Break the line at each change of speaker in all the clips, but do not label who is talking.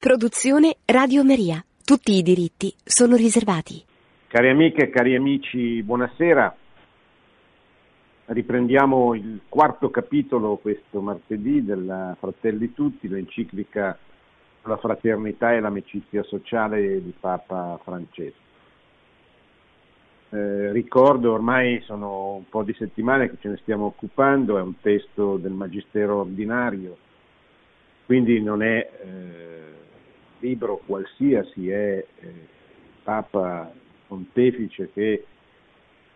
Produzione Radio Maria. Tutti i diritti sono riservati.
Cari amiche cari amici, buonasera. Riprendiamo il quarto capitolo questo martedì della Fratelli Tutti, l'enciclica sulla fraternità e l'amicizia sociale di Papa Francesco. Eh, ricordo, ormai sono un po' di settimane che ce ne stiamo occupando, è un testo del Magistero ordinario, quindi non è eh, libro qualsiasi, è eh, Papa Pontefice che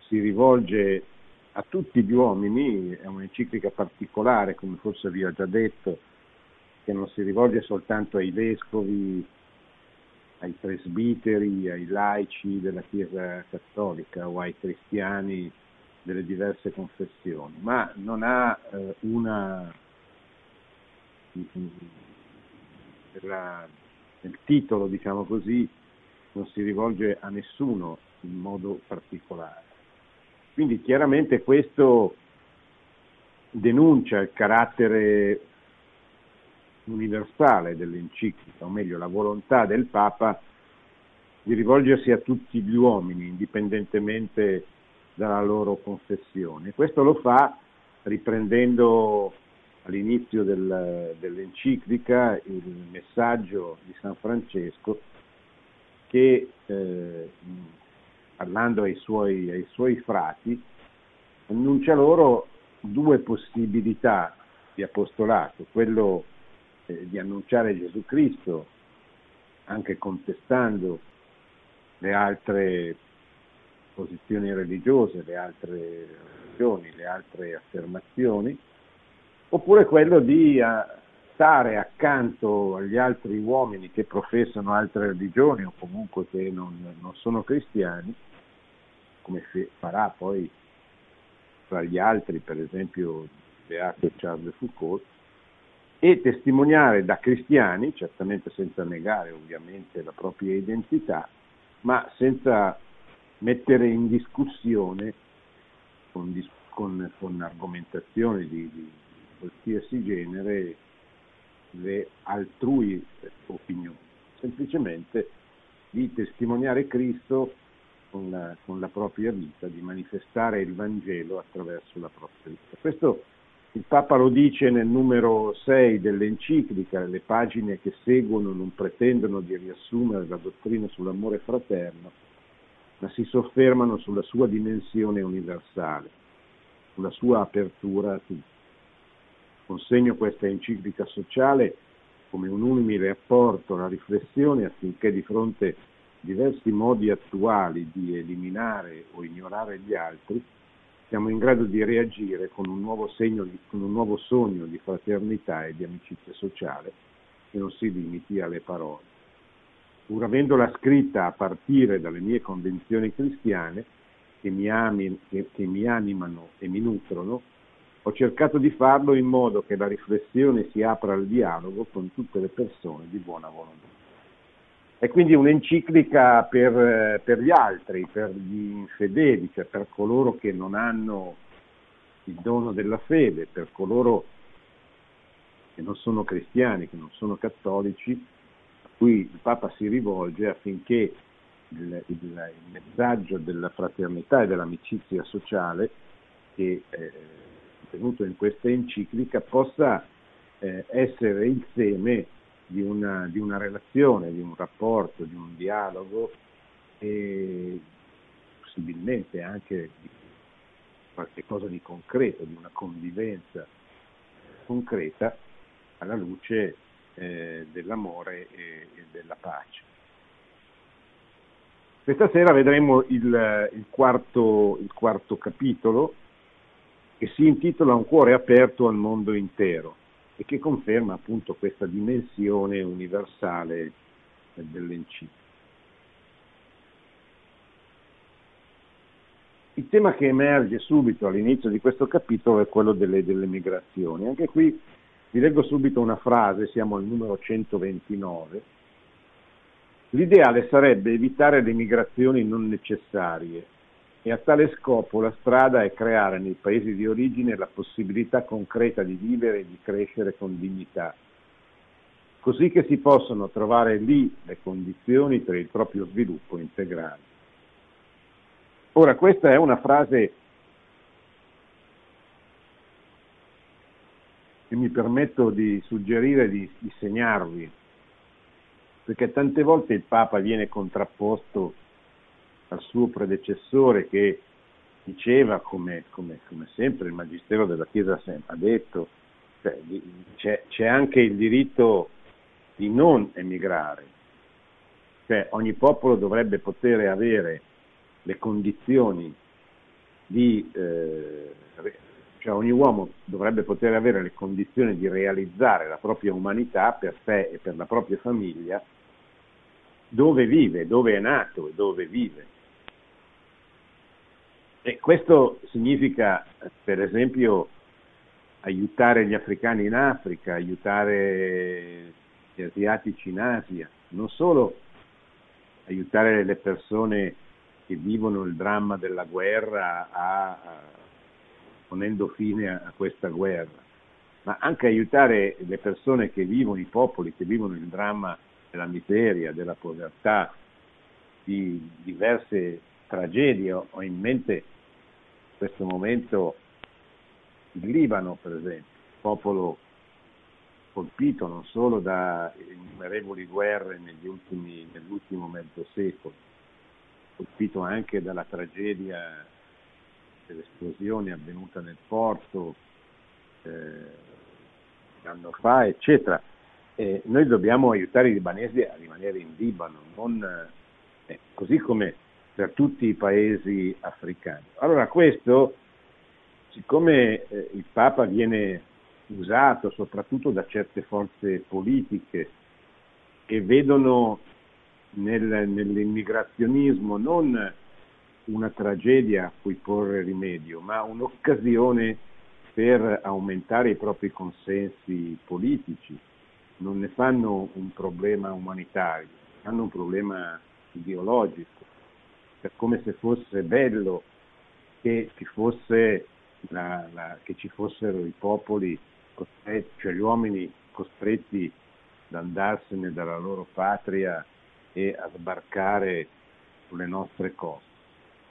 si rivolge a tutti gli uomini, è un'enciclica particolare, come forse vi ho già detto, che non si rivolge soltanto ai vescovi, ai presbiteri, ai laici della Chiesa cattolica o ai cristiani delle diverse confessioni, ma non ha eh, una della, nel titolo, diciamo così, non si rivolge a nessuno in modo particolare. Quindi chiaramente questo denuncia il carattere universale dell'enciclica, o meglio la volontà del Papa di rivolgersi a tutti gli uomini, indipendentemente dalla loro confessione. Questo lo fa riprendendo all'inizio del, dell'enciclica il messaggio di San Francesco che, eh, parlando ai suoi, ai suoi frati, annuncia loro due possibilità di apostolato, quello eh, di annunciare Gesù Cristo anche contestando le altre posizioni religiose, le altre religioni, le altre affermazioni, oppure quello di eh, stare accanto agli altri uomini che professano altre religioni o comunque che non, non sono cristiani, come farà poi tra gli altri, per esempio Beato Charles Foucault, e testimoniare da cristiani, certamente senza negare ovviamente la propria identità, ma senza mettere in discussione con, con, con argomentazioni di, di qualsiasi genere le altrui opinioni, semplicemente di testimoniare Cristo con la, con la, propria vita, di manifestare il Vangelo attraverso la propria vita. Questo il Papa lo dice nel numero 6 dell'enciclica, le pagine che seguono non pretendono di riassumere la dottrina sull'amore fraterno, ma si soffermano sulla sua dimensione universale, sulla sua apertura a tutti. Consegno questa enciclica sociale come un umile apporto alla riflessione affinché di fronte a diversi modi attuali di eliminare o ignorare gli altri, siamo in grado di reagire con un nuovo, segno, con un nuovo sogno di fraternità e di amicizia sociale che non si limiti alle parole. Pur avendola scritta a partire dalle mie convinzioni cristiane, che mi, ami, che, che mi animano e mi nutrono, ho cercato di farlo in modo che la riflessione si apra al dialogo con tutte le persone di buona volontà. È quindi un'enciclica per, per gli altri, per gli infedeli, cioè per coloro che non hanno il dono della fede, per coloro che non sono cristiani, che non sono cattolici, a cui il Papa si rivolge affinché il, il, il messaggio della fraternità e dell'amicizia sociale che è contenuto in questa enciclica possa eh, essere il seme di una, di una relazione, di un rapporto, di un dialogo e possibilmente anche di qualche cosa di concreto, di una convivenza concreta alla luce eh, dell'amore e, e, della pace. Questa sera vedremo il, il, quarto, il quarto capitolo che si intitola Un cuore aperto al mondo intero e che conferma appunto questa dimensione universale dell'enciclica. Il tema che emerge subito all'inizio di questo capitolo è quello delle, delle migrazioni. Anche qui vi leggo subito una frase, siamo al numero 129. L'ideale sarebbe evitare le migrazioni non necessarie, e a tale scopo la strada è creare nei paesi di origine la possibilità concreta di vivere e di crescere con dignità. così che si possono trovare lì le condizioni per il proprio sviluppo integrale. Ora, questa è una frase che mi permetto di suggerire di, di segnarvi, perché tante volte il Papa viene contrapposto al suo predecessore che diceva, come, come, come sempre il Magistero della Chiesa ha detto, cioè, c'è, c'è anche il diritto di non emigrare, cioè ogni popolo dovrebbe poter avere le condizioni di, eh, cioè ogni uomo dovrebbe poter avere le condizioni di realizzare la propria umanità per sé e per la propria famiglia dove vive, dove è nato e dove vive. E questo significa, per esempio, aiutare gli africani in Africa, aiutare gli asiatici in Asia, non solo aiutare le persone che vivono il dramma della guerra a, a, ponendo fine a, a questa guerra, ma anche aiutare le persone che vivono, i popoli che vivono il dramma della miseria, della povertà, di diverse tragedie. Ho in mente questo momento il Libano, per esempio, popolo colpito non solo da innumerevoli guerre ultimi, nell'ultimo mezzo secolo, colpito anche dalla tragedia dell'esplosione avvenuta nel porto eh, un anno fa, eccetera. Eh, noi dobbiamo aiutare i libanesi a rimanere in Libano, non, eh, così come per tutti i paesi africani. Allora questo, siccome eh, il Papa viene usato soprattutto da certe forze politiche che vedono nel, nell'immigrazionismo non una tragedia a cui porre rimedio, ma un'occasione per aumentare i propri consensi politici. Non ne fanno un problema umanitario, fanno un problema ideologico come se fosse bello che ci, fosse la, la, che ci fossero i popoli, cioè gli uomini costretti ad andarsene dalla loro patria e a sbarcare sulle nostre coste.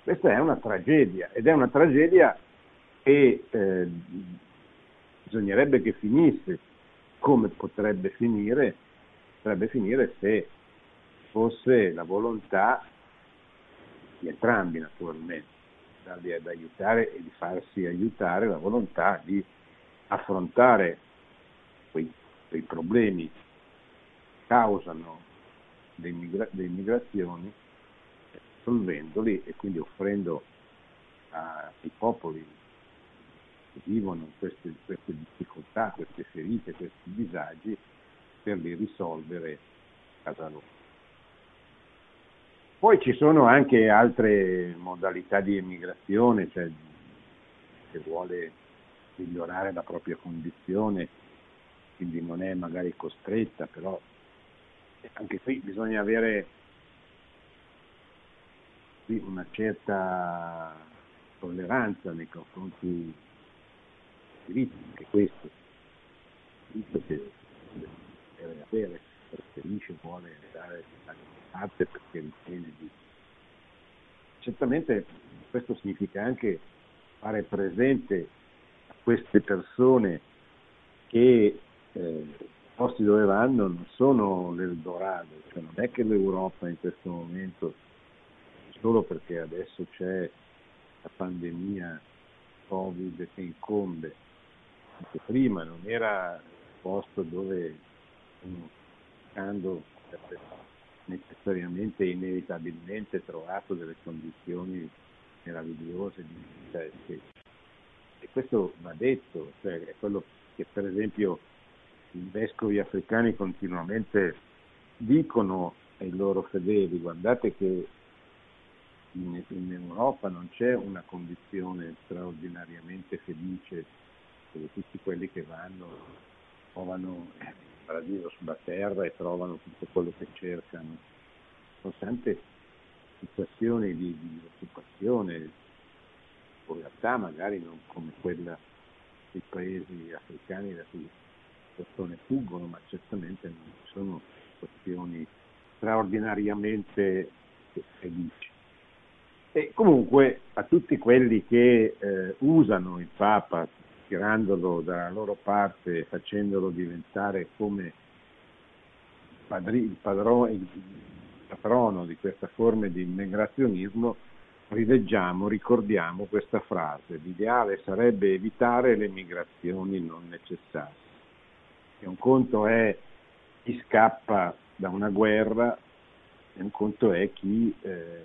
Questa è una tragedia ed è una tragedia che eh, bisognerebbe che finisse. Come potrebbe finire? Potrebbe finire se fosse la volontà di entrambi naturalmente, darli ad aiutare e di farsi aiutare la volontà di affrontare quei, quei problemi che causano le, migra- le immigrazioni, solvendoli e quindi offrendo ai popoli che vivono queste, queste difficoltà, queste ferite, questi disagi, per li risolvere a casa loro. Poi ci sono anche altre modalità di emigrazione, cioè che vuole migliorare la propria condizione, quindi non è magari costretta, però anche qui bisogna avere una certa tolleranza nei confronti dei diritti, anche questo, il diritto che deve avere, preferisce, vuole dare parte perché ritiene di... Certamente questo significa anche fare presente a queste persone che eh, i posti dove vanno non sono l'Eldorado, cioè non è che l'Europa in questo momento, solo perché adesso c'è la pandemia Covid che incombe, anche prima non era il posto dove uno cercando necessariamente e inevitabilmente trovato delle condizioni meravigliose di vita e, questo va detto, cioè è quello che per esempio i vescovi africani continuamente dicono ai loro fedeli, guardate che in, in Europa non c'è una condizione straordinariamente felice per tutti quelli che vanno, trovano paradiso sulla terra e trovano tutto quello che cercano. Sono tante situazioni di, di occupazione, povertà magari non come quella dei paesi africani da cui persone fuggono, ma certamente non sono situazioni straordinariamente felici. E comunque a tutti quelli che eh, usano il Papa, tirandolo dalla loro parte, facendolo diventare come padri, il, padrone, il patrono di questa forma di immigrazionismo, rileggiamo, ricordiamo questa frase, l'ideale sarebbe evitare le migrazioni non necessarie. E un conto è chi scappa da una guerra e un conto è chi eh,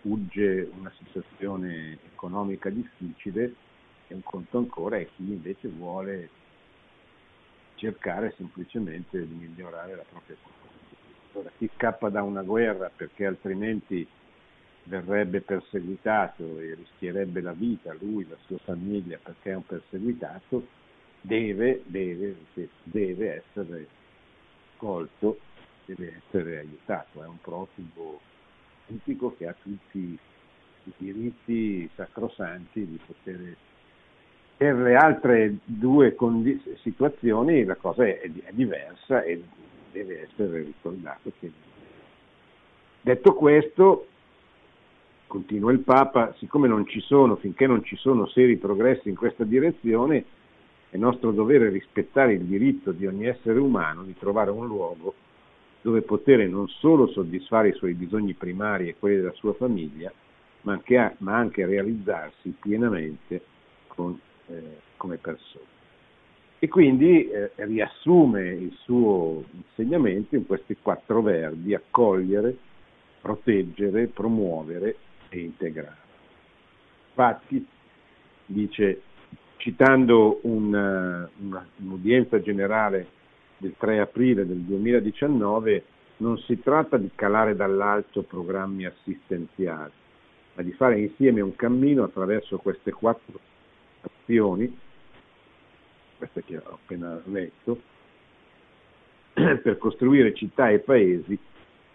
fugge una situazione economica difficile e un conto ancora è chi invece vuole cercare semplicemente di migliorare la propria situazione. Allora, chi scappa da una guerra perché altrimenti verrebbe perseguitato e rischierebbe la vita, lui, la sua famiglia, perché è un perseguitato, deve, deve, deve essere colto, deve essere aiutato, è un profugo politico che ha tutti i diritti sacrosanti di poter... Per le altre due condi- situazioni la cosa è, è diversa e deve essere ricordato che Detto questo, continua il Papa, siccome non ci sono, finché non ci sono seri progressi in questa direzione, è nostro dovere rispettare il diritto di ogni essere umano di trovare un luogo dove poter non solo soddisfare i suoi bisogni primari e quelli della sua famiglia, ma anche, ma anche realizzarsi pienamente con, eh, come persona. E quindi eh, riassume il suo insegnamento in questi quattro verbi, accogliere, proteggere, promuovere e integrare. Infatti, dice, citando una, una, un'udienza generale del 3 aprile del 2019, non si tratta di calare dall'alto programmi assistenziali, ma di fare insieme un cammino attraverso queste quattro azioni, queste che ho appena letto, per costruire città e paesi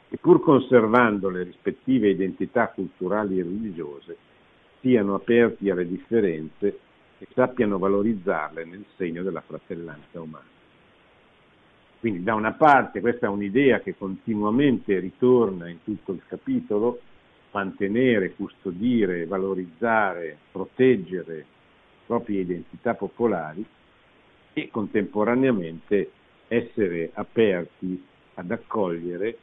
e pur conservando le rispettive identità culturali e religiose, siano aperti alle differenze e sappiano valorizzarle nel segno della fratellanza umana. Quindi da una parte questa è un'idea che continuamente ritorna in tutto il capitolo, mantenere, custodire, valorizzare, proteggere proprie identità popolari e contemporaneamente essere aperti ad accogliere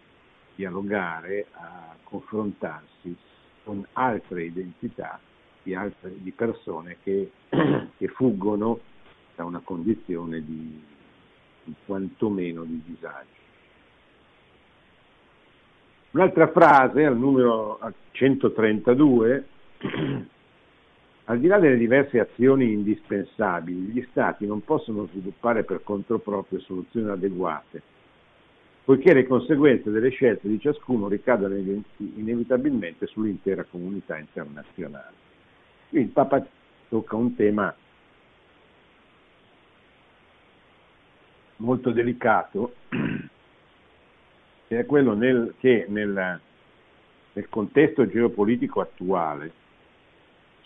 dialogare, a confrontarsi con altre identità di, altre, di persone che, che, fuggono da una condizione di, di quantomeno di disagio. Un'altra frase al numero 132, al di là delle diverse azioni indispensabili, gli Stati non possono sviluppare per conto proprio soluzioni adeguate poiché le conseguenze delle scelte di ciascuno ricadono inevitabilmente sull'intera comunità internazionale. Qui il Papa tocca un tema molto delicato, che è quello nel, che nel, nel contesto geopolitico attuale,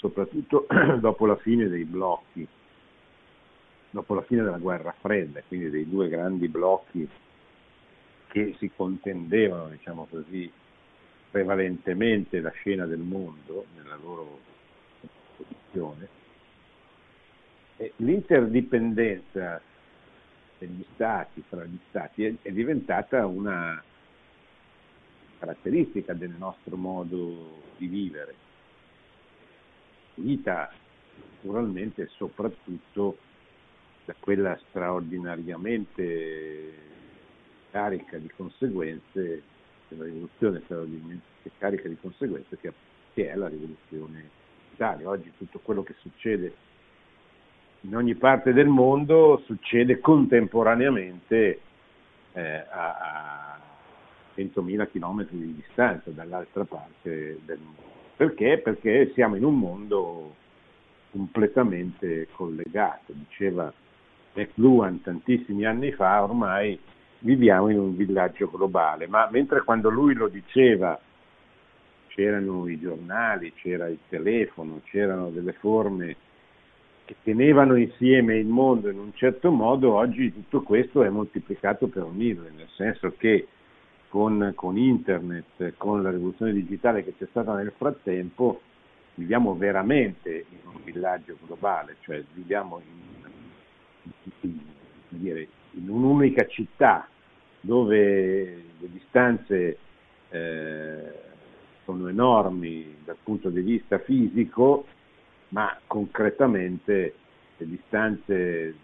soprattutto dopo la fine dei blocchi, dopo la fine della guerra fredda, quindi dei due grandi blocchi che si contendevano, diciamo così, prevalentemente la scena del mondo nella loro posizione, l'interdipendenza degli stati, fra gli stati, è diventata una caratteristica del nostro modo di vivere. Vita naturalmente soprattutto da quella straordinariamente carica di conseguenze, una rivoluzione straordinariamente carica di conseguenze che è la rivoluzione d'Italia. Oggi tutto quello che succede in ogni parte del mondo succede contemporaneamente eh, a, a 100.000 km di distanza dall'altra parte del mondo. Perché? Perché siamo in un mondo completamente collegato. Diceva McLuhan tantissimi anni fa, ormai viviamo in un villaggio globale, ma mentre quando lui lo diceva c'erano i giornali, c'era il telefono, c'erano delle forme che tenevano insieme il mondo in un certo modo, oggi tutto questo è moltiplicato per unirlo, nel senso che con, con, internet, con la rivoluzione digitale che c'è stata nel frattempo, viviamo veramente in un villaggio globale, cioè viviamo in, in, in un'unica città dove le distanze eh, sono enormi dal punto di vista fisico, ma concretamente le distanze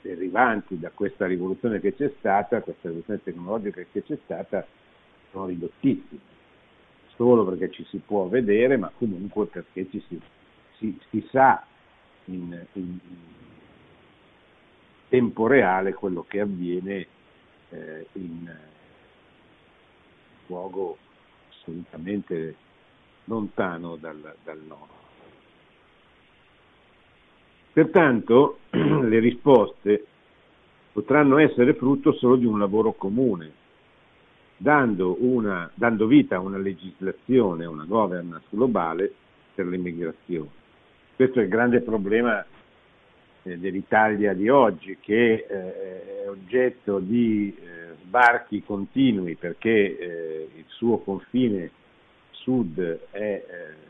derivanti da questa rivoluzione che c'è stata, questa rivoluzione tecnologica che c'è stata, sono ridottissime, solo perché ci si può vedere, ma comunque perché ci si, si, si sa in, in, tempo reale quello che avviene eh, in luogo assolutamente lontano dal, dal nord. Pertanto le risposte potranno essere frutto solo di un lavoro comune, dando, una, dando vita a una legislazione, a una governance globale per l'immigrazione. Questo è il grande problema eh, dell'Italia di oggi, che eh, è oggetto di eh, sbarchi continui perché eh, il suo confine sud è eh,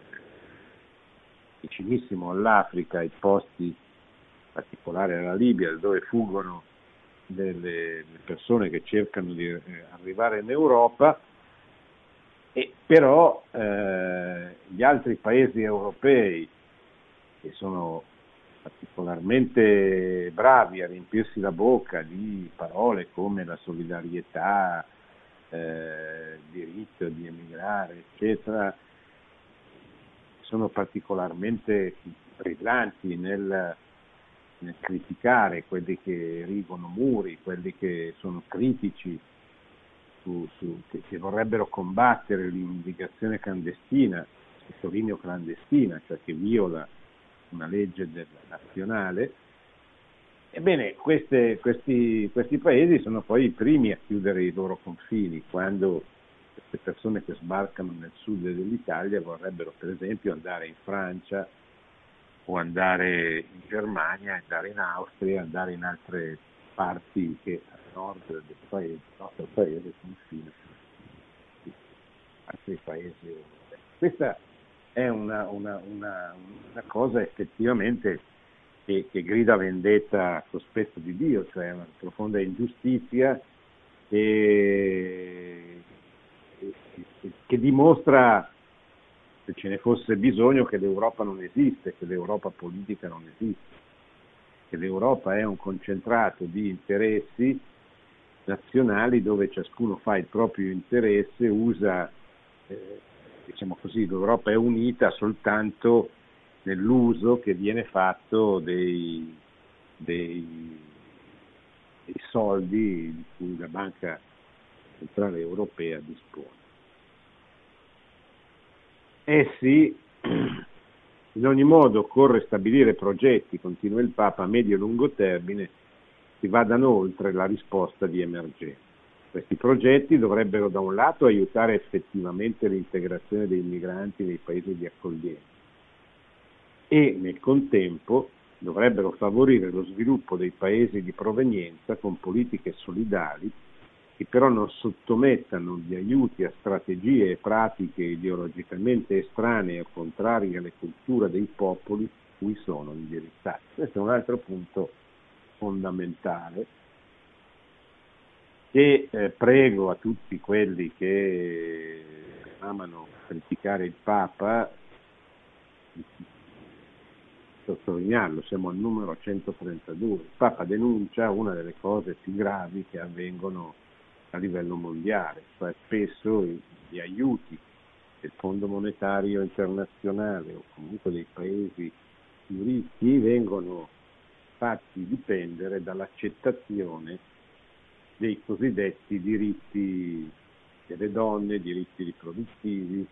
vicinissimo all'Africa, ai posti in particolare alla Libia, dove fuggono delle persone che cercano di eh, arrivare in Europa, e però eh, gli altri paesi europei che sono particolarmente bravi a riempirsi la bocca di parole come la solidarietà, eh, il diritto di emigrare, eccetera, sono particolarmente brillanti nel, nel criticare quelli che erigono muri, quelli che sono critici, su, su, che, che, vorrebbero combattere l'immigrazione clandestina, sottolineo clandestina, cioè che viola una legge nazionale, ebbene queste, questi, questi paesi sono poi i primi a chiudere i loro confini quando queste persone che sbarcano nel sud dell'Italia vorrebbero per esempio andare in Francia o andare in Germania, andare in Austria, andare in altre parti che a nord del paese, del nostro paese confina altri paesi. Questa è una, una, una, una cosa effettivamente che, che, grida vendetta a cospetto di Dio, cioè una profonda ingiustizia che, che dimostra, se ce ne fosse bisogno, che l'Europa non esiste, che l'Europa politica non esiste, che l'Europa è un concentrato di interessi nazionali dove ciascuno fa il proprio interesse, usa eh, diciamo così, l'Europa è unita soltanto nell'uso che viene fatto dei, dei, dei soldi di cui la Banca Centrale Europea dispone. Essi, in ogni modo, occorre stabilire progetti, continua il Papa, a medio e lungo termine, che vadano oltre la risposta di emergenza. Questi progetti dovrebbero da un lato aiutare effettivamente l'integrazione dei migranti nei paesi di accoglienza e nel contempo dovrebbero favorire lo sviluppo dei paesi di provenienza con politiche solidali che però non sottomettano gli aiuti a strategie e pratiche ideologicamente estranee o contrarie alle culture dei popoli cui sono indirizzati. Questo è un altro punto fondamentale che eh, prego a tutti quelli che amano criticare il Papa sottolinearlo, siamo al numero 132. Il Papa denuncia una delle cose più gravi che avvengono a livello mondiale, cioè spesso gli aiuti del Fondo Monetario Internazionale o comunque dei paesi più ricchi vengono fatti dipendere dall'accettazione dei cosiddetti diritti delle donne, diritti riproduttivi,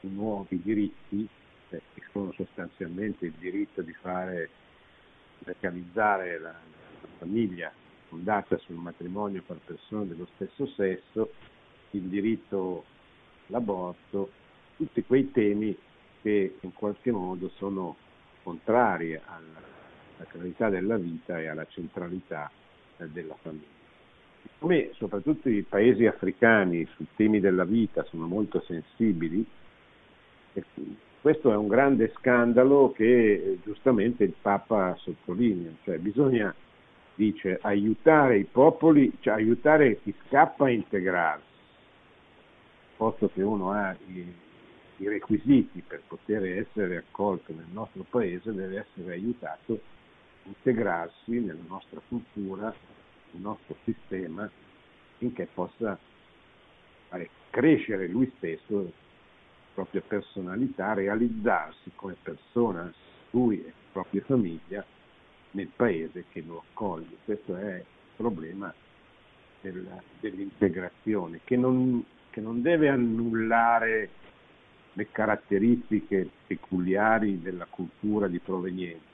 nuovi diritti, eh, che sono sostanzialmente il diritto di fare, legalizzare la, la famiglia fondata sul matrimonio per persone dello stesso sesso, il diritto all'aborto, tutti quei temi che in qualche modo sono contrarie alla sacralità della vita e alla centralità eh, della famiglia. Come soprattutto i paesi africani sui temi della vita sono molto sensibili, questo è un grande scandalo che eh, giustamente il Papa sottolinea, cioè bisogna, dice, aiutare i popoli, cioè aiutare chi scappa a integrarsi, posto che uno ha i, i requisiti per poter essere accolto nel nostro paese, deve essere aiutato a integrarsi nella nostra cultura, nel nostro sistema, finché possa fare crescere lui stesso propria personalità, realizzarsi come persona, lui e la propria famiglia, nel paese che lo accoglie. Questo è il problema della, dell'integrazione, che non, che non deve annullare le caratteristiche peculiari della cultura di provenienza,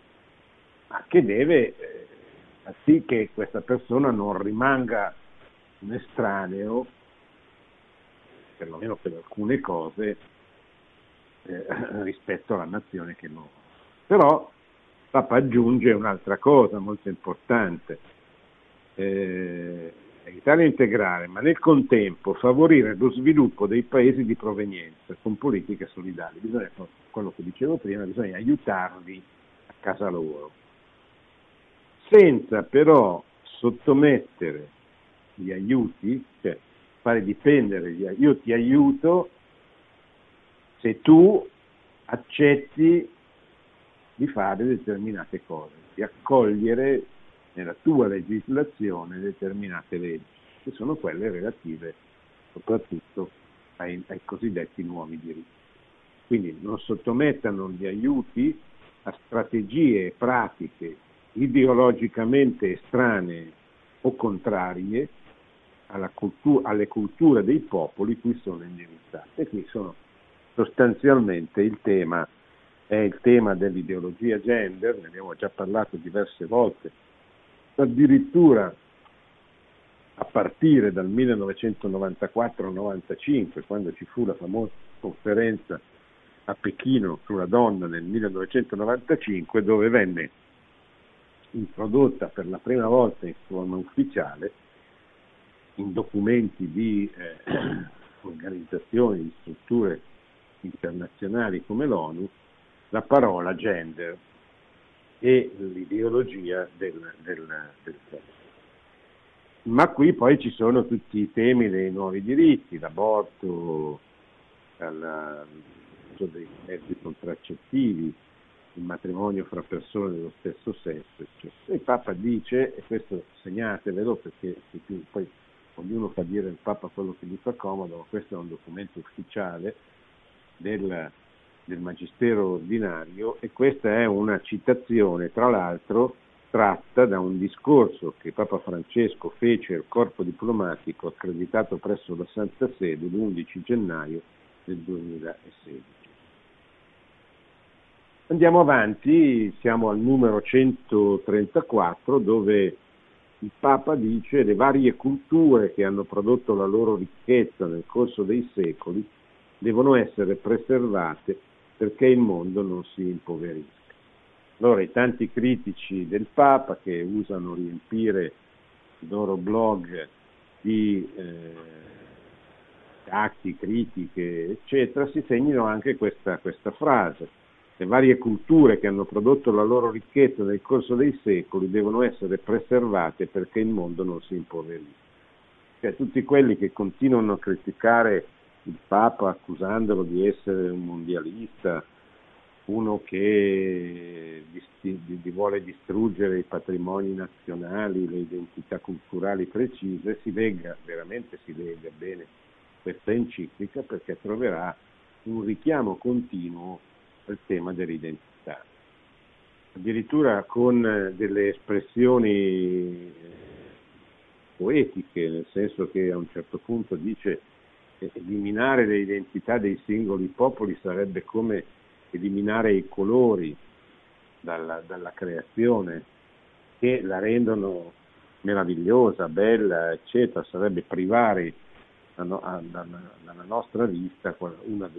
ma che deve eh, far sì che questa persona non rimanga un estraneo, perlomeno per alcune cose, eh, rispetto alla nazione che lo... Però Papa aggiunge un'altra cosa molto importante, eh, aiutare a integrare, ma nel contempo favorire lo sviluppo dei paesi di provenienza con politiche solidali. Bisogna, quello che dicevo prima, bisogna aiutarli a casa loro, senza però sottomettere gli aiuti, cioè fare dipendere gli aiuti, io ti aiuto se tu accetti di fare determinate cose, di accogliere nella tua legislazione determinate leggi, che sono quelle relative soprattutto ai, ai cosiddetti nuovi diritti. Quindi non sottomettano gli aiuti a strategie e pratiche ideologicamente estranee o contrarie cultura, alle culture dei popoli cui sono indirizzate. Qui sono sostanzialmente il tema è il tema dell'ideologia gender, ne abbiamo già parlato diverse volte, addirittura a partire dal 1994-95, quando ci fu la famosa conferenza a Pechino sulla donna nel 1995, dove venne introdotta per la prima volta in forma ufficiale in documenti di eh, organizzazioni, di strutture internazionali come l'ONU la parola gender e l'ideologia del, del, del sesso. Ma qui poi ci sono tutti i temi dei nuovi diritti, l'aborto, l'uso dei mezzi contraccettivi, il matrimonio fra persone dello stesso sesso, eccetera. Il Papa dice, e questo segnatevelo perché poi ognuno fa dire al Papa quello che gli fa comodo, ma questo è un documento ufficiale, del, del Magistero ordinario e questa è una citazione, tra l'altro, tratta da un discorso che Papa Francesco fece al corpo diplomatico accreditato presso la Santa Sede l'11 gennaio del 2016. Andiamo avanti, siamo al numero 134 dove il Papa dice le varie culture che hanno prodotto la loro ricchezza nel corso dei secoli devono essere preservate perché il mondo non si impoverisca. Allora i tanti critici del Papa che usano riempire i loro blog di eh, atti, critiche, eccetera, si segnino anche questa, questa frase. Le varie culture che hanno prodotto la loro ricchezza nel corso dei secoli devono essere preservate perché il mondo non si impoverisca. Cioè, tutti quelli che continuano a criticare il Papa accusandolo di essere un mondialista, uno che vuole distruggere i patrimoni nazionali, le identità culturali precise, si legga, veramente si legga bene questa enciclica perché troverà un richiamo continuo al tema dell'identità. Addirittura con delle espressioni poetiche, nel senso che a un certo punto dice eliminare le identità dei singoli popoli sarebbe come eliminare i colori dalla, dalla creazione che la rendono meravigliosa, bella, eccetera, sarebbe privare dalla nostra vista una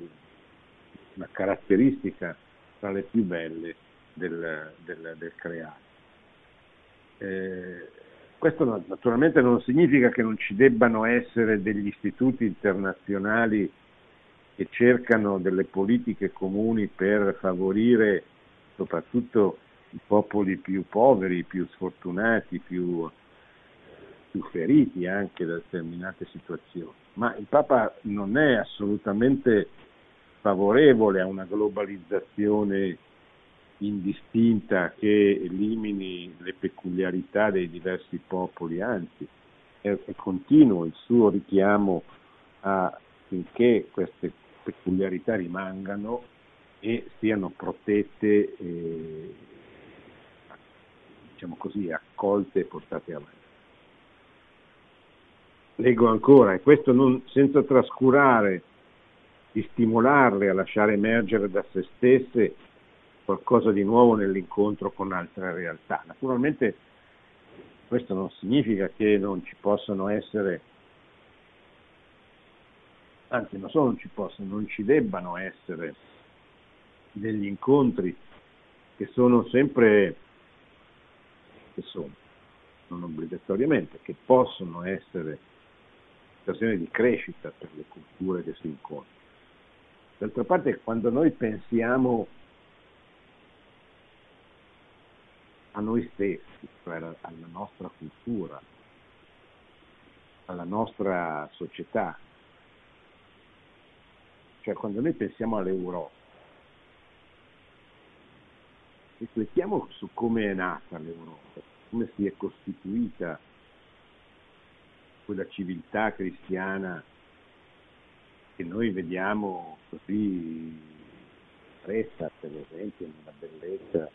una caratteristica tra le più belle del, del, del creare. Eh, questo naturalmente non significa che non ci debbano essere degli istituti internazionali che cercano delle politiche comuni per favorire soprattutto i popoli più poveri, più sfortunati, più, più feriti anche da determinate situazioni. Ma il Papa non è assolutamente favorevole a una globalizzazione indistinta che elimini le peculiarità dei diversi popoli, anzi è, è continuo il suo richiamo affinché queste peculiarità rimangano e siano protette, eh, diciamo così, accolte e portate avanti. Leggo ancora, e questo non, senza trascurare di stimolarle a lasciare emergere da se stesse qualcosa di nuovo nell'incontro con altre realtà. Naturalmente questo non significa che non ci possano essere, anzi non solo non ci possono, non ci debbano essere degli incontri che sono sempre, che sono, non obbligatoriamente, che possono essere occasioni di crescita per le culture che si incontrano. D'altra parte quando noi pensiamo a noi stessi, cioè alla nostra cultura, alla nostra società. Cioè quando noi pensiamo all'Europa, riflettiamo su come è nata l'Europa, come si è costituita quella civiltà cristiana che noi vediamo così espressa, per esempio, nella bellezza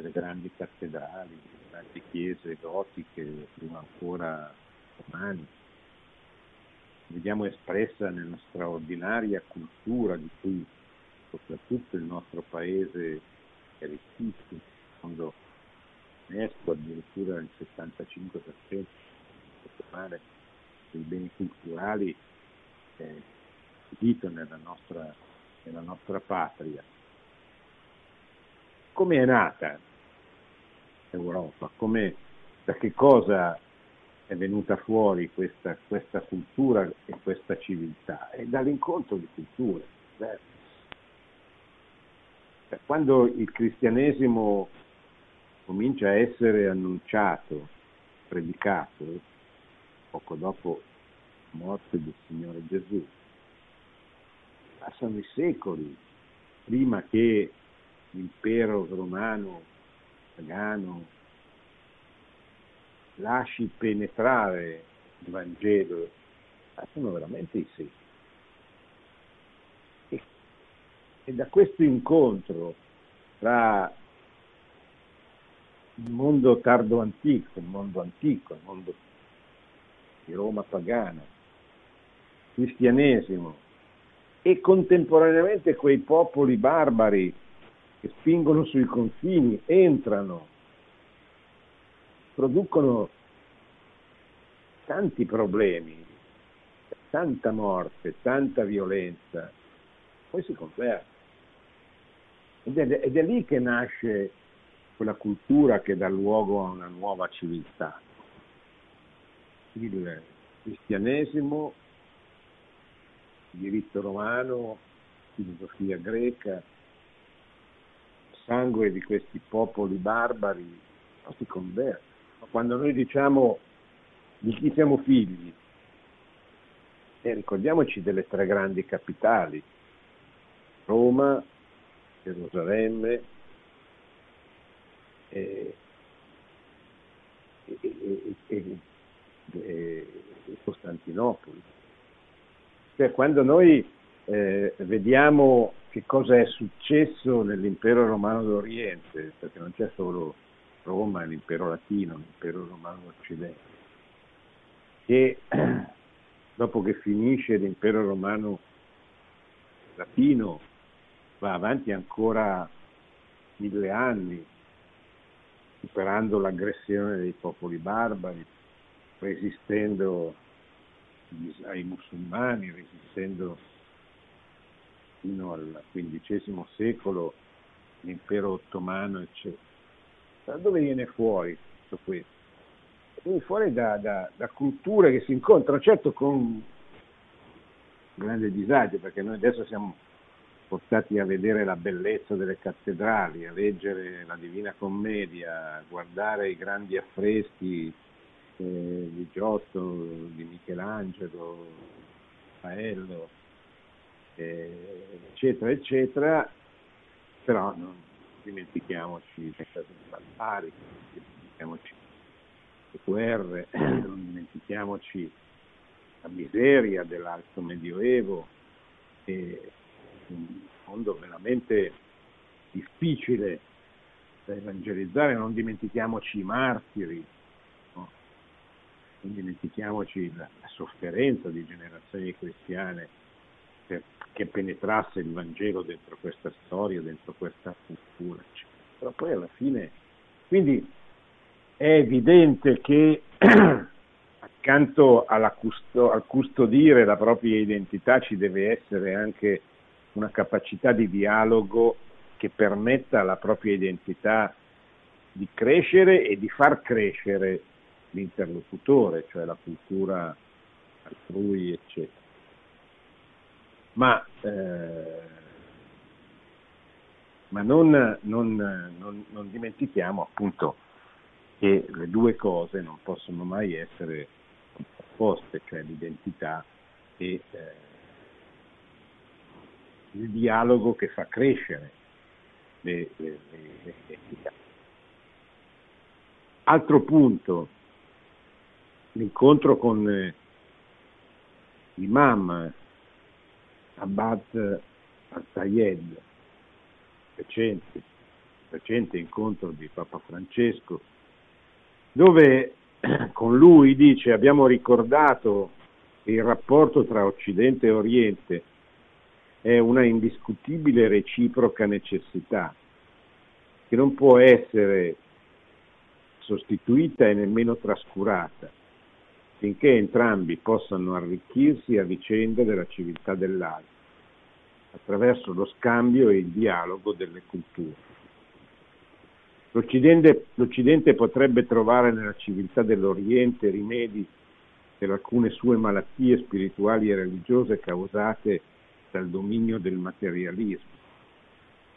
delle grandi cattedrali, delle grandi chiese gotiche, prima ancora romane. Vediamo espressa nella straordinaria cultura di cui soprattutto il nostro paese è ricchissimo, quando UNESCO addirittura il 75% male, dei beni culturali è dito nella nostra, nella nostra patria. Come è nata Europa, come, da che cosa è venuta fuori questa, questa cultura e questa civiltà? È dall'incontro di culture diverse. Cioè, quando il cristianesimo comincia a essere annunciato, predicato, poco dopo la morte del Signore Gesù, passano i secoli prima che l'impero romano pagano lasci penetrare il Vangelo, sono veramente i secoli. E, e da questo incontro tra il mondo tardo antico, il mondo antico, il mondo di Roma pagana, cristianesimo e contemporaneamente quei popoli barbari che spingono sui confini, entrano, producono tanti problemi, tanta morte, tanta violenza, poi si converte. Ed è, ed è lì che nasce quella cultura che dà luogo a una nuova civiltà. Il cristianesimo, il diritto romano, filosofia greca, sangue di questi popoli barbari non si converte. Quando noi diciamo di chi siamo figli, eh, ricordiamoci delle tre grandi capitali, Roma, Gerusalemme e, e, e, e Costantinopoli. Cioè, quando noi eh, vediamo che cosa è successo nell'impero romano d'Oriente, perché non c'è solo Roma, l'impero latino, l'impero romano d'Occidente, che dopo che finisce l'impero romano latino va avanti ancora mille anni, superando l'aggressione dei popoli barbari, resistendo ai musulmani, resistendo fino al XV secolo, l'impero ottomano, eccetera. Da dove viene fuori tutto questo? Viene fuori da, da, da culture che si incontrano, certo con grande disagio, perché noi adesso siamo portati a vedere la bellezza delle cattedrali, a leggere la Divina Commedia, a guardare i grandi affreschi eh, di Giotto, di Michelangelo, Raffaello, eh, eccetera, eccetera, però non dimentichiamoci le case barbari, non dimentichiamoci le guerre, non dimentichiamoci la miseria dell'alto medioevo. E, un mondo veramente difficile da evangelizzare, non dimentichiamoci i martiri, no? non dimentichiamoci la, la, sofferenza di generazioni cristiane per, che penetrasse il Vangelo dentro questa storia, dentro questa cultura. Però poi alla fine, quindi è evidente che accanto custo, al custodire la propria identità ci deve essere anche una capacità di dialogo che permetta alla propria identità di crescere e di far crescere l'interlocutore, cioè la cultura altrui, eccetera. Ma, eh, ma non, non, non, non, dimentichiamo appunto che le due cose non possono mai essere opposte, cioè l'identità e eh, il dialogo che fa crescere le, le, le identità. Altro punto, l'incontro con eh, l'imam Abad al-Tayed, recente, recente incontro di Papa Francesco, dove con lui dice abbiamo ricordato che il rapporto tra Occidente e Oriente è una indiscutibile reciproca necessità che non può essere sostituita e nemmeno trascurata finché entrambi possano arricchirsi a vicenda della civiltà dell'altro attraverso lo scambio e il dialogo delle culture. L'Occidente, L'Occidente potrebbe trovare nella civiltà dell'Oriente rimedi per alcune sue malattie spirituali e religiose causate dal dominio del materialismo.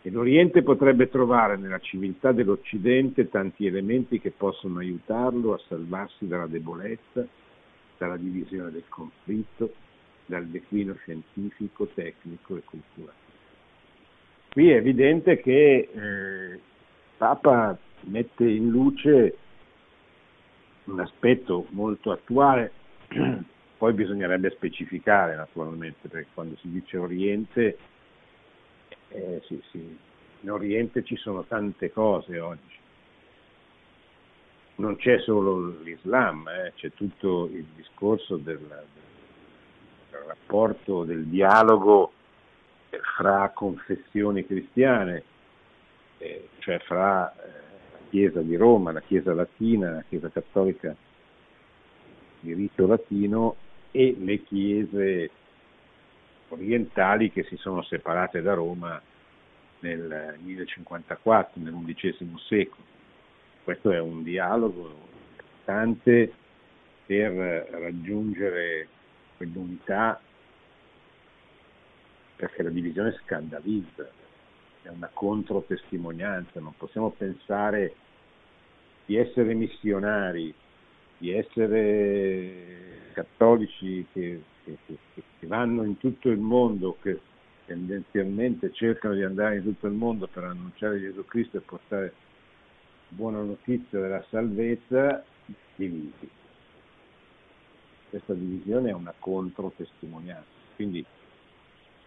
E l'Oriente potrebbe trovare nella civiltà dell'Occidente tanti elementi che possono aiutarlo a salvarsi dalla debolezza, dalla divisione del conflitto, dal declino scientifico, tecnico e culturale. Qui è evidente che eh, Papa mette in luce un aspetto molto attuale Poi bisognerebbe specificare naturalmente, perché quando si dice Oriente, eh, sì, sì, in Oriente ci sono tante cose oggi. Non c'è solo l'Islam, eh, c'è tutto il discorso del, del rapporto, del dialogo fra confessioni cristiane, eh, cioè fra eh, la Chiesa di Roma, la Chiesa latina, la Chiesa cattolica di rito latino e le chiese orientali che si sono separate da Roma nel 1054, nell'undicesimo secolo. Questo è un dialogo importante per raggiungere quell'unità perché la divisione scandalizza, è una controtestimonianza, non possiamo pensare di essere missionari, di essere cattolici che, che, che, vanno in tutto il mondo, che tendenzialmente cercano di andare in tutto il mondo per annunciare Gesù Cristo e portare buona notizia della salvezza, divisi. Questa divisione è una controtestimonianza. Quindi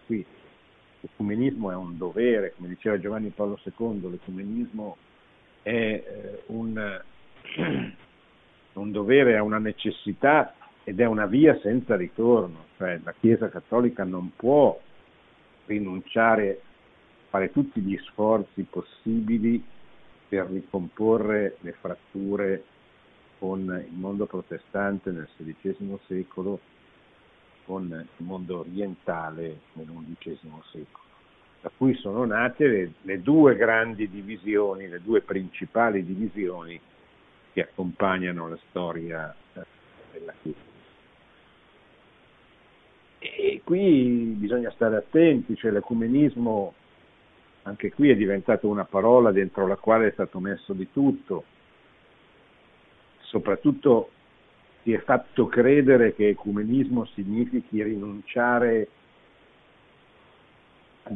qui l'ecumenismo è un dovere, come diceva Giovanni Paolo II, l'ecumenismo è eh, un, un dovere, è una necessità ed è una via senza ritorno, cioè la Chiesa Cattolica non può rinunciare fare tutti gli sforzi possibili per ricomporre le fratture con il mondo protestante nel XVI secolo, con il mondo orientale nell'undicesimo secolo. da cui sono nate le, le due grandi divisioni, le due principali divisioni che accompagnano la storia eh, della Chiesa. E qui bisogna stare attenti, cioè l'ecumenismo anche qui è diventato una parola dentro la quale è stato messo di tutto, soprattutto si è fatto credere che ecumenismo significhi rinunciare a,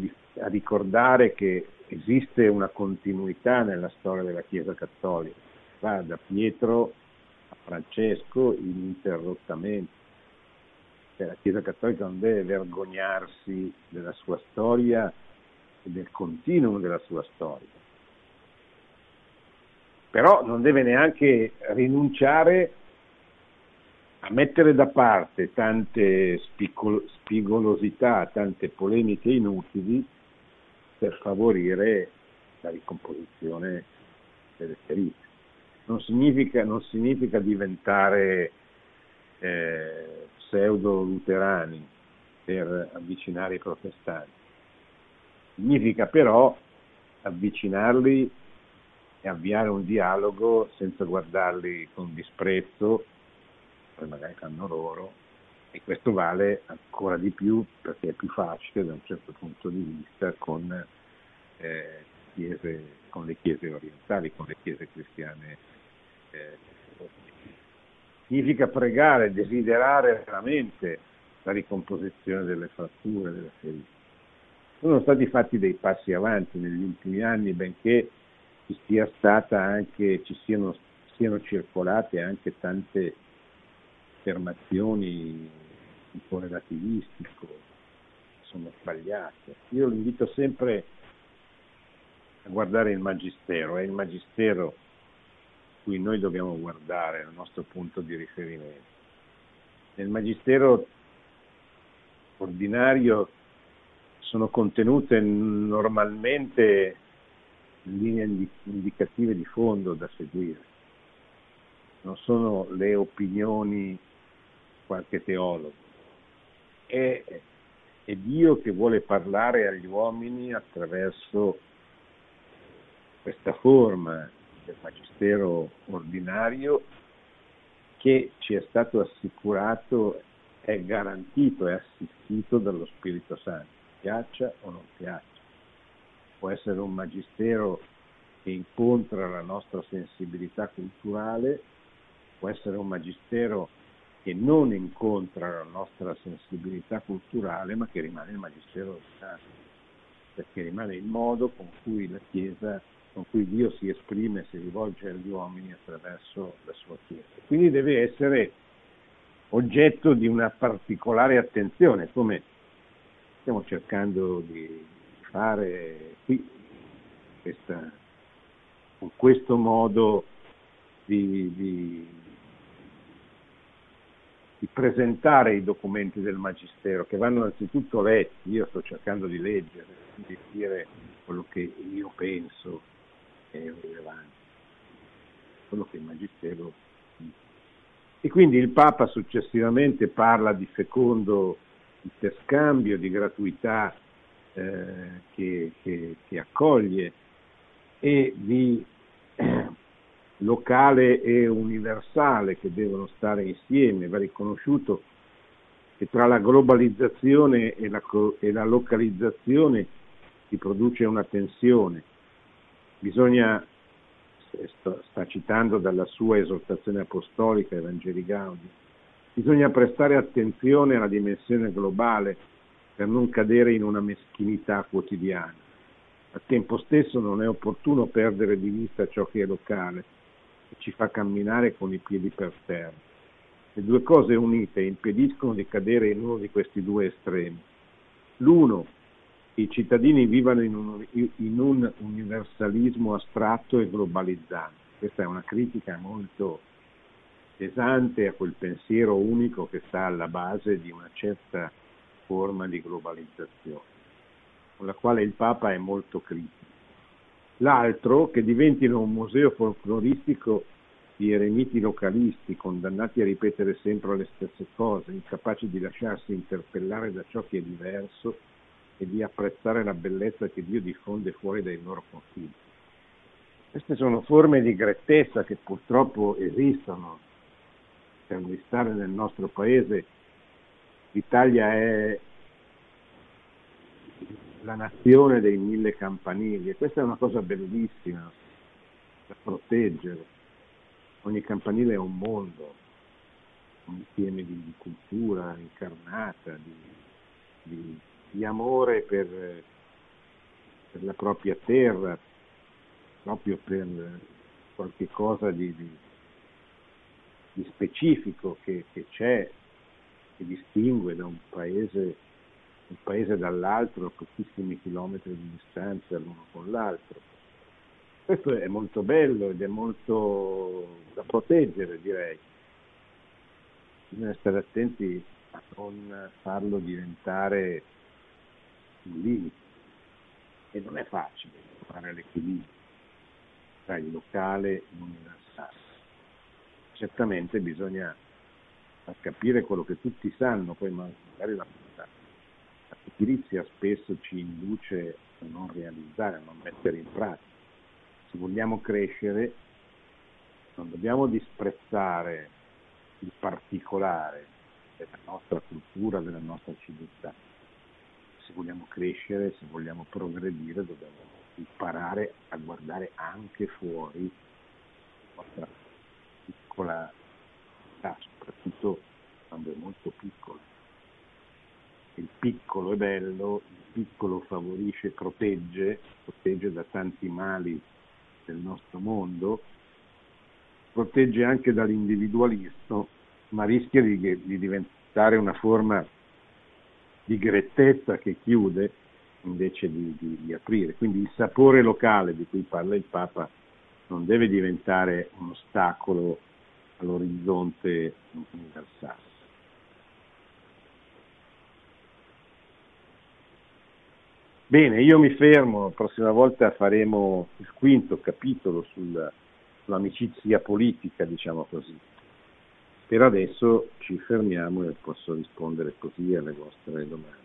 ricordare che esiste una continuità nella storia della Chiesa Cattolica, va da Pietro a Francesco ininterrottamente. Cioè, la Chiesa Cattolica non deve vergognarsi della sua storia del continuum della sua storia. Però non deve neanche rinunciare a mettere da parte tante spigolosità, tante polemiche inutili per favorire la ricomposizione delle ferite. Non significa, non significa diventare eh, pseudo-luterani per avvicinare i protestanti, significa però avvicinarli e avviare un dialogo senza guardarli con disprezzo poi magari fanno loro e questo vale ancora di più perché è più facile da un certo punto di vista con, eh, chiese, con le chiese orientali, con le chiese cristiane. Eh, significa pregare, desiderare veramente la ricomposizione delle fratture, delle ferite. Sono stati fatti dei passi avanti negli ultimi anni, benché ci sia stata anche, ci siano, siano circolate anche tante affermazioni tipo relativistico sono sbagliate. Io lo invito sempre a guardare il Magistero, è il Magistero cui noi dobbiamo guardare, il nostro punto di riferimento. Nel Magistero ordinario sono contenute normalmente linee indicative di fondo da seguire, non sono le opinioni qualche teologo. È, è Dio che vuole parlare agli uomini attraverso questa forma del magistero ordinario che ci è stato assicurato, è garantito, è assistito dallo Spirito Santo, piaccia o non piaccia. Può essere un magistero che incontra la nostra sensibilità culturale, può essere un magistero che non incontra la nostra sensibilità culturale, ma che rimane il Magistero del Stato, perché rimane il modo con cui la Chiesa, con cui Dio si esprime, si rivolge agli uomini attraverso la sua Chiesa. Quindi deve essere oggetto di una particolare attenzione, come stiamo cercando di fare qui, questa, con questo modo di, di di presentare i documenti del Magistero, che vanno innanzitutto letti, io sto cercando di leggere, di dire quello che io penso è rilevante, quello che il Magistero. E quindi il Papa successivamente parla di fecondo interscambio, di gratuità eh, che, che, che, accoglie e di locale e universale che devono stare insieme, va riconosciuto che tra la globalizzazione e la, e la localizzazione si produce una tensione. Bisogna, sta citando dalla sua esortazione apostolica Evangeli Gaudi, bisogna prestare attenzione alla dimensione globale per non cadere in una meschinità quotidiana. Al tempo stesso non è opportuno perdere di vista ciò che è locale, che ci fa camminare con i piedi per terra. Le due cose unite impediscono di cadere in uno di questi due estremi. L'uno, i cittadini vivano in un, in un universalismo astratto e globalizzante. Questa è una critica molto pesante a quel pensiero unico che sta alla base di una certa forma di globalizzazione, con la quale il Papa è molto critico l'altro che diventino un museo folcloristico di eremiti localisti condannati a ripetere sempre le stesse cose, incapaci di lasciarsi interpellare da ciò che è diverso e di apprezzare la bellezza che Dio diffonde fuori dai loro confini. Queste sono forme di grettezza che purtroppo esistono. Per stare nel nostro paese, l'Italia è la nazione dei mille campanili e questa è una cosa bellissima da proteggere. Ogni campanile è un mondo, un insieme di, di cultura incarnata, di, di, di amore per, per, la propria terra, proprio per qualche cosa di, specifico che, che c'è, che distingue da un paese un paese dall'altro a pochissimi chilometri di distanza l'uno con l'altro. Questo è molto bello ed è molto da proteggere, direi. Bisogna stare attenti a non farlo diventare un limite. E non è facile fare l'equilibrio tra il locale e l'universale. Certamente bisogna far capire quello che tutti sanno, poi magari la la pigrizia spesso ci induce a non realizzare, a non mettere in pratica. Se vogliamo crescere non dobbiamo disprezzare il particolare della nostra cultura, della nostra civiltà. Se vogliamo crescere, se vogliamo progredire, dobbiamo imparare a guardare anche fuori la nostra piccola città, soprattutto quando è molto piccola il piccolo è bello, il piccolo favorisce, protegge, protegge da tanti mali del nostro mondo, protegge anche dall'individualismo, ma rischia di, di diventare una forma di grettezza che chiude invece di, di, di, aprire. Quindi il sapore locale di cui parla il Papa non deve diventare un ostacolo all'orizzonte universale. Bene, io mi fermo, la prossima volta faremo il quinto capitolo sul, sull'amicizia politica, diciamo così. Per adesso ci fermiamo e posso rispondere così alle vostre domande.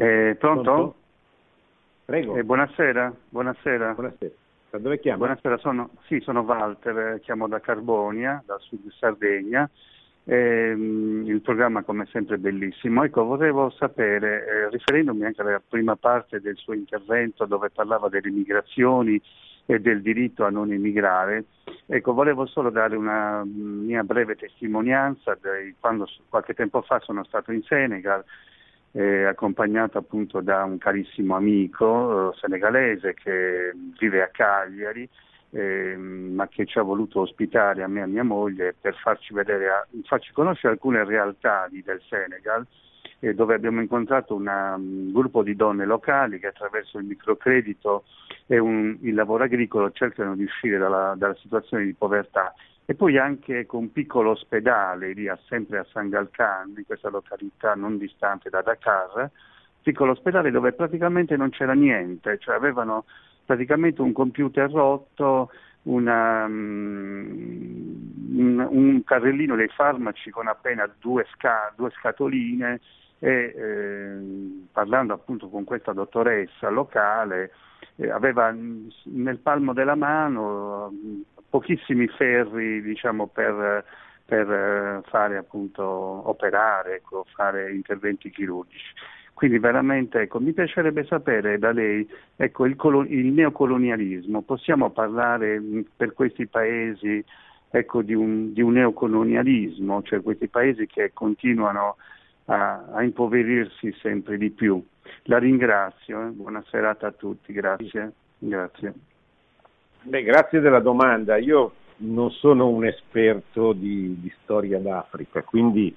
Eh, pronto? pronto?
Prego.
Eh, buonasera. buonasera.
Buonasera. Da dove chiama?
Buonasera, sono, sì, sono Walter, eh, chiamo da Carbonia, dal sud di Sardegna. Eh, il programma come sempre è bellissimo. Ecco, volevo sapere, eh, riferendomi anche alla prima parte del suo intervento dove parlava delle migrazioni e del diritto a non emigrare, ecco, volevo solo dare una mia breve testimonianza di quando qualche tempo fa sono stato in Senegal eh, accompagnato appunto da un carissimo amico eh, senegalese che vive a Cagliari, eh, ma che ci ha voluto ospitare a me e a mia moglie per farci, vedere, farci conoscere alcune realtà del Senegal, eh, dove abbiamo incontrato una, un gruppo di donne locali che attraverso il microcredito e un, il lavoro agricolo cercano di uscire dalla, dalla situazione di povertà e poi anche con un piccolo ospedale lì a, sempre a San Galcan, in questa località non distante da Dakar, piccolo ospedale dove praticamente non c'era niente, cioè avevano praticamente un computer rotto, una, um, un, carrellino dei farmaci con appena due, sca, due scatoline e eh, parlando appunto con questa dottoressa locale eh, aveva nel palmo della mano pochissimi ferri diciamo, per, per eh, fare appunto operare, ecco, fare interventi chirurgici. Quindi veramente ecco, mi piacerebbe sapere da lei ecco, il, colo- il, neocolonialismo, possiamo parlare per questi paesi ecco, di, un, di, un, neocolonialismo, cioè questi paesi che continuano a, a impoverirsi sempre di più. La ringrazio, eh? buona serata a tutti, grazie. grazie.
Beh, grazie della domanda. Io non sono un esperto di, di storia d'Africa, quindi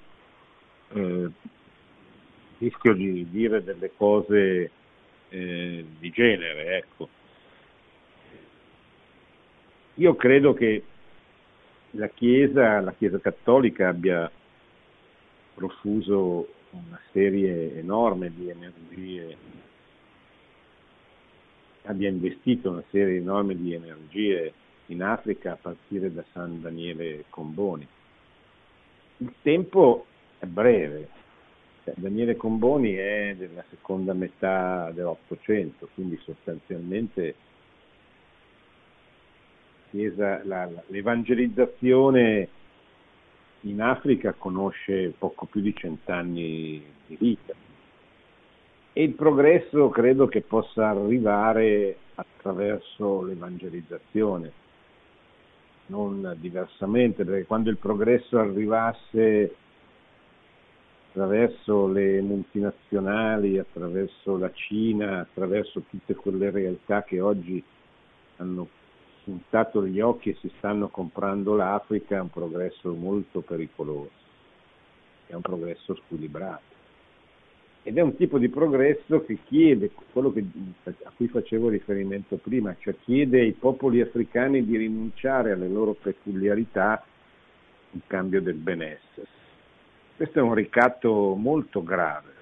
eh, rischio di dire delle cose eh, di genere. Ecco. Io credo che la Chiesa, la Chiesa cattolica abbia profuso una serie enorme di energie abbia investito una serie enorme di energie in Africa a partire da San Daniele Comboni. Il tempo è breve, cioè, Daniele Comboni è della seconda metà dell'Ottocento, quindi sostanzialmente l'evangelizzazione in Africa conosce poco più di cent'anni di vita e il progresso credo che possa arrivare attraverso l'evangelizzazione, non diversamente, perché quando il progresso arrivasse attraverso le multinazionali, attraverso la Cina, attraverso tutte quelle realtà che oggi hanno puntato gli occhi e si stanno comprando l'Africa, è un progresso molto pericoloso, è un progresso squilibrato. Ed è un tipo di progresso che chiede, quello che, a cui facevo riferimento prima, cioè chiede ai popoli africani di rinunciare alle loro peculiarità in cambio del benessere. Questo è un ricatto molto grave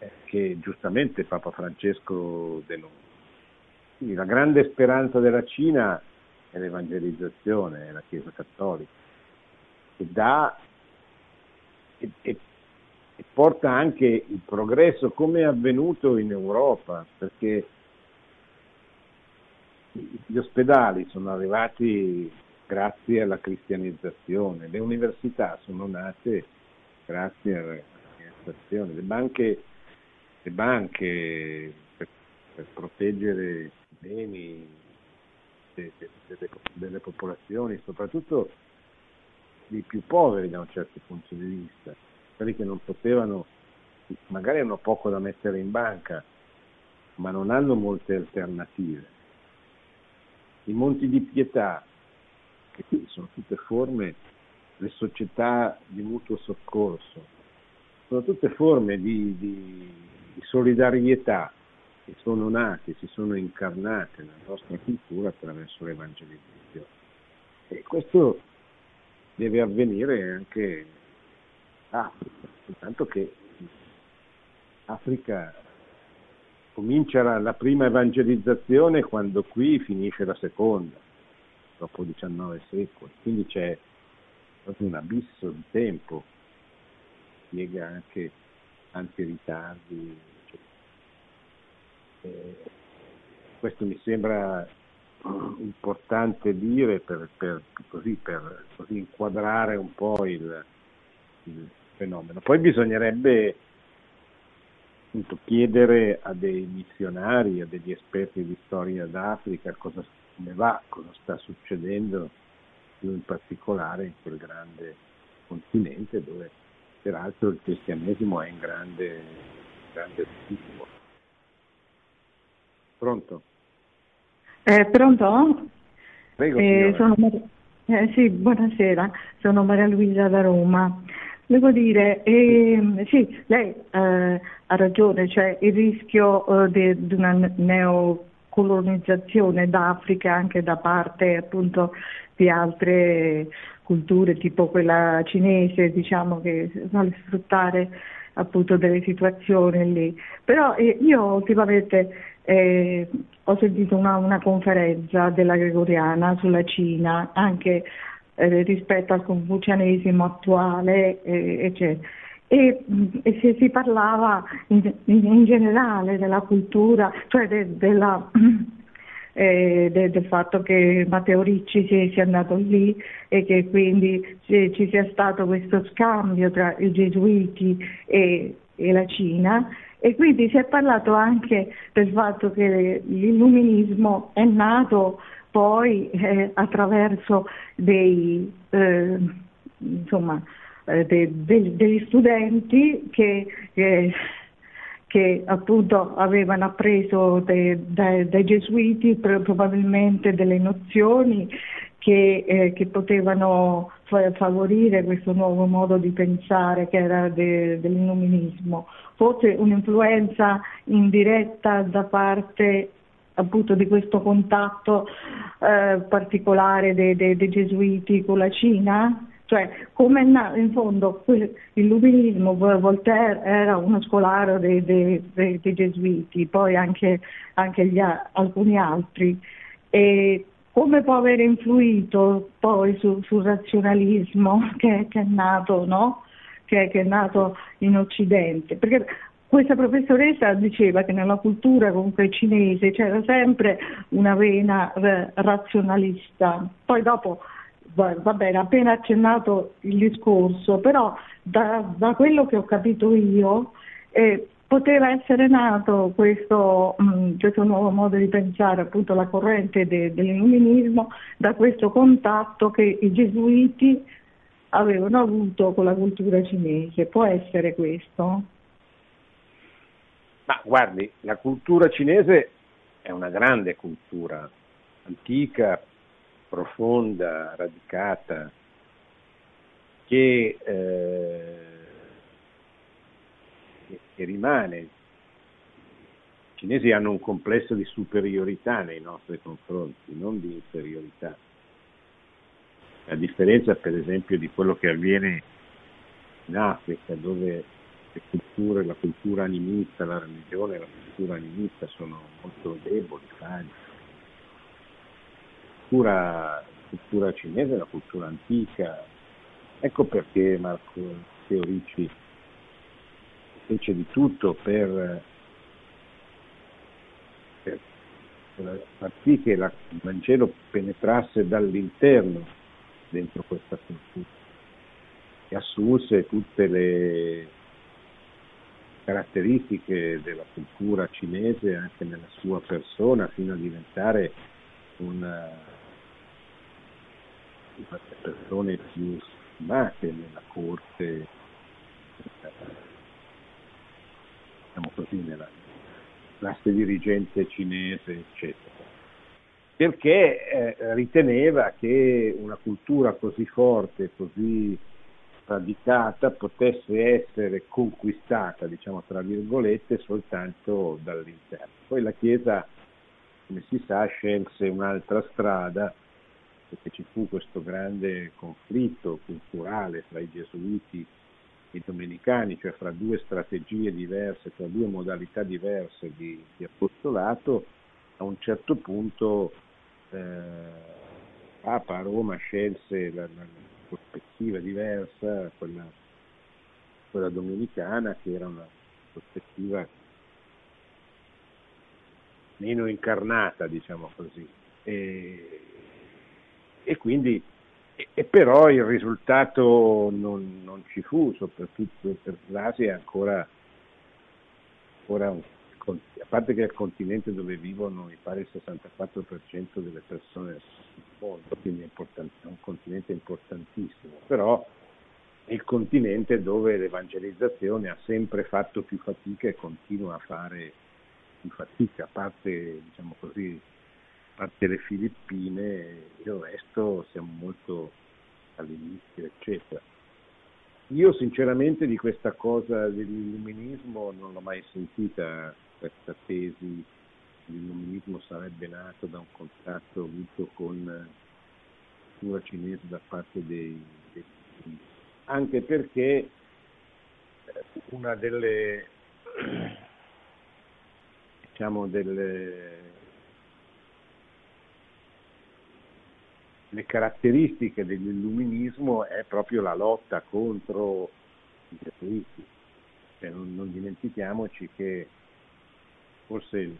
eh, che giustamente Papa Francesco denuncia. Quindi la grande speranza della Cina è l'evangelizzazione, è la Chiesa Cattolica, che dà e, e porta anche il progresso come è avvenuto in Europa, perché gli ospedali sono arrivati grazie alla cristianizzazione, le università sono nate grazie alla cristianizzazione, le banche, le banche per, per, proteggere i beni de, de, de, delle popolazioni, soprattutto dei più poveri da un certo punto di vista quelli che non potevano, magari hanno poco da mettere in banca, ma non hanno molte alternative. I monti di pietà, che sono tutte forme, le società di mutuo soccorso, sono tutte forme di, di, di solidarietà che sono nate, si sono incarnate nella nostra cultura attraverso l'evangelizzazione. E questo deve avvenire anche Africa, soltanto che Africa comincia la, la, prima evangelizzazione quando qui finisce la seconda, dopo 19 secoli, quindi c'è proprio un abisso di tempo, spiega anche tanti ritardi. Eh, questo mi sembra importante dire per, per, così, per così inquadrare un po' il, il fenomeno. Poi bisognerebbe appunto, chiedere a dei missionari, a degli esperti di storia d'Africa cosa come va, cosa sta succedendo più in particolare in quel grande continente dove peraltro il cristianesimo è in grande, grande sviluppo. Pronto?
Eh, pronto?
Prego, eh,
sono, eh, sì, buonasera, sono Maria Luisa da Roma. Devo dire, eh, sì, lei eh, ha ragione, cioè il rischio eh, di una neocolonizzazione d'Africa anche da parte appunto di altre culture tipo quella cinese, diciamo che vuole sfruttare appunto delle situazioni lì. Però eh, io ultimamente eh, ho sentito una, una, conferenza della Gregoriana sulla Cina, anche eh, rispetto al confucianesimo attuale, eh, eccetera. E, e si, si, parlava in, in, generale della cultura, cioè de, della, eh, de, del fatto che Matteo Ricci sia, sia, andato lì e che quindi ci, ci, sia stato questo scambio tra i gesuiti e, e la Cina e quindi si è parlato anche del fatto che l'illuminismo è nato poi eh, attraverso dei, eh, insomma, eh, de, de, degli studenti che, che, appunto avevano appreso dai gesuiti probabilmente delle nozioni che, eh, che, potevano favorire questo nuovo modo di pensare che era de, dell'illuminismo. Forse un'influenza indiretta da parte appunto di questo contatto eh, particolare dei, dei, dei, gesuiti con la Cina? Cioè, come in fondo l'illuminismo, Voltaire era uno scolaro dei, dei gesuiti, poi anche, anche gli, alcuni altri, e come può aver influito poi su, sul razionalismo che, che è nato, no? che, che, è nato in Occidente. Perché questa professoressa diceva che nella cultura comunque cinese c'era sempre una vena eh, razionalista. Poi dopo va bene, appena accennato il discorso, però da, da quello che ho capito io eh, poteva essere nato questo, mm, questo, nuovo modo di pensare, appunto la corrente de, dell'illuminismo, da questo contatto che i gesuiti avevano avuto con la cultura cinese. Può essere questo?
Ma guardi, la cultura cinese è una grande cultura, antica, profonda, radicata, che, eh, che, rimane. I cinesi hanno un complesso di superiorità nei nostri confronti, non di inferiorità. A differenza, per esempio, di quello che avviene in Africa, dove le culture, la cultura animista, la religione la cultura animista sono molto deboli, fragili cultura, cultura cinese, la cultura antica. Ecco perché Marco Teorici fece di tutto per, per far sì che la, il Vangelo penetrasse dall'interno dentro questa cultura e assunse tutte le caratteristiche della cultura cinese anche nella sua persona fino a diventare un le persone più stimate nella corte, diciamo così, nella classe dirigente cinese, eccetera. Perché eh, riteneva che una cultura così forte, così radicata, potesse essere conquistata, diciamo tra virgolette, soltanto dall'interno. Poi la Chiesa, come si sa, scelse un'altra strada che ci fu questo grande conflitto culturale fra i gesuiti e i domenicani, cioè fra due strategie diverse, fra due modalità diverse di, di apostolato, a un certo punto eh, Papa a Roma scelse la, la, prospettiva diversa, quella, quella domenicana, che era una prospettiva meno incarnata, diciamo così. E, e quindi e però il risultato non, non, ci fu, soprattutto per l'Asia ancora, ancora un, a parte che è il continente dove vivono mi pare il 64% delle persone mondo, quindi è, è un continente importantissimo, però è il continente dove l'evangelizzazione ha sempre fatto più fatica e continua a fare più fatica, a parte diciamo così, a parte le Filippine, il resto siamo molto all'inizio, eccetera. Io sinceramente di questa cosa dell'illuminismo non l'ho mai sentita, questa tesi l'illuminismo sarebbe nato da un contatto avuto con cultura cinese da parte dei, dei anche perché eh, una delle diciamo delle le caratteristiche dell'illuminismo è proprio la lotta contro i gesuiti. Cioè, non, non, dimentichiamoci che forse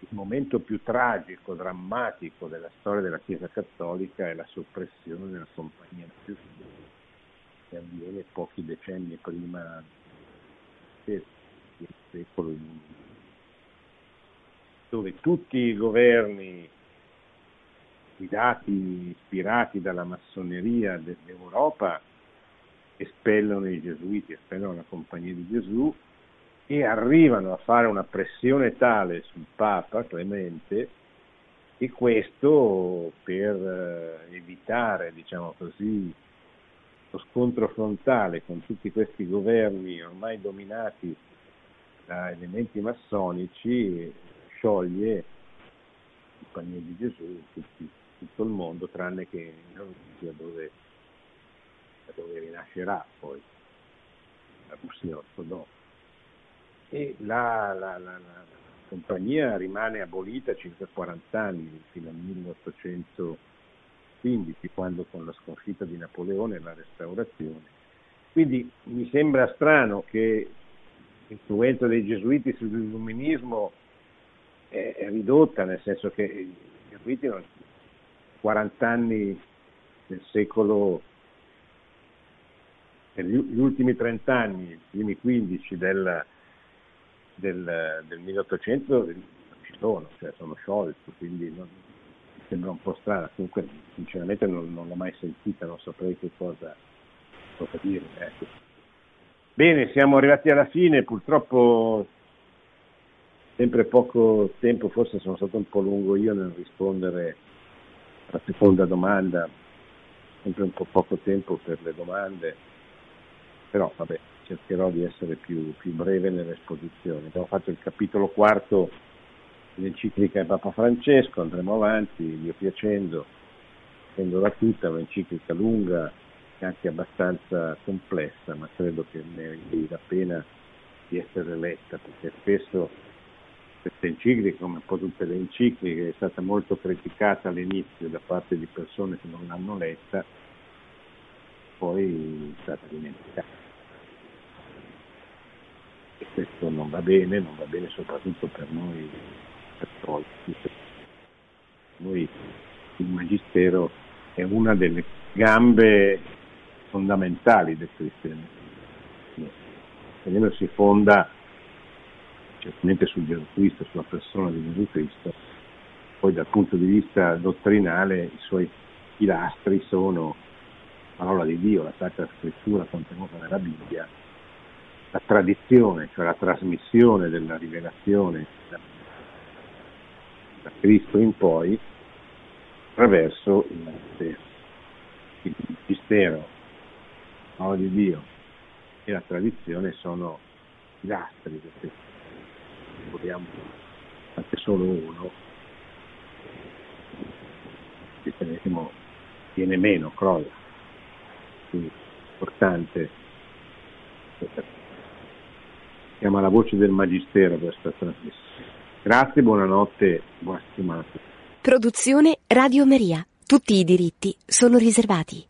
il, momento più tragico, drammatico della storia della Chiesa Cattolica è la soppressione della Compagnia Gesù, che avviene pochi decenni prima del secolo dove tutti i governi guidati, ispirati dalla massoneria dell'Europa, espellono i gesuiti, espellono la compagnia di Gesù e arrivano a fare una pressione tale sul Papa Clemente e questo per eh, evitare, diciamo così, lo scontro frontale con tutti questi governi ormai dominati da elementi massonici, scioglie compagnia di Gesù tutti tutto il mondo, tranne che in Russia dove, dove rinascerà poi la Russia ortodossa. E la, la, la, la, compagnia rimane abolita circa 40 anni, fino al 1815, quando con la sconfitta di Napoleone e la restaurazione. Quindi mi sembra strano che l'influenza dei gesuiti sull'illuminismo è, è ridotta, nel senso che i gesuiti non, 40 anni del secolo, gli ultimi 30 anni, i primi 15 del, del, del 1800 non ci sono, cioè sono sciolti, quindi non, sembra un po' strana, comunque sinceramente non, non l'ho mai sentita, non saprei che cosa, cosa dire. Ecco. Bene, siamo arrivati alla fine, purtroppo sempre poco tempo, forse sono stato un po' lungo io nel rispondere la seconda domanda, sempre un po' poco tempo per le domande, però vabbè, cercherò di essere più, più breve nell'esposizione. Abbiamo fatto il capitolo quarto dell'enciclica di Papa Francesco, andremo avanti, Dio piacendo, prendola tutta, un'enciclica lunga e anche abbastanza complessa, ma credo che meriti la pena di essere letta, perché spesso questa enciclica, come un po' tutte le encicliche, è stata molto criticata all'inizio da parte di persone che non l'hanno letta, poi è stata dimenticata. E questo non va bene, non va bene soprattutto per noi cattolici. Noi il Magistero è una delle gambe fondamentali del cristianesimo. Il cristianesimo si fonda certamente su Gesù Cristo, sulla persona di Gesù Cristo, poi dal punto di vista dottrinale i suoi pilastri sono la parola di Dio, la Sacra Scrittura contenuta nella Bibbia, la tradizione, cioè la trasmissione della rivelazione da, Cristo in poi attraverso il Magistero. Il Magistero, la di Dio e la tradizione sono pilastri questo vogliamo anche solo uno, il cristianesimo viene meno, crolla. Quindi è importante questa Chiama la voce del Magistero questa trasmissione. Grazie, buonanotte, buona settimana.
Produzione Radio Maria. Tutti i diritti sono riservati.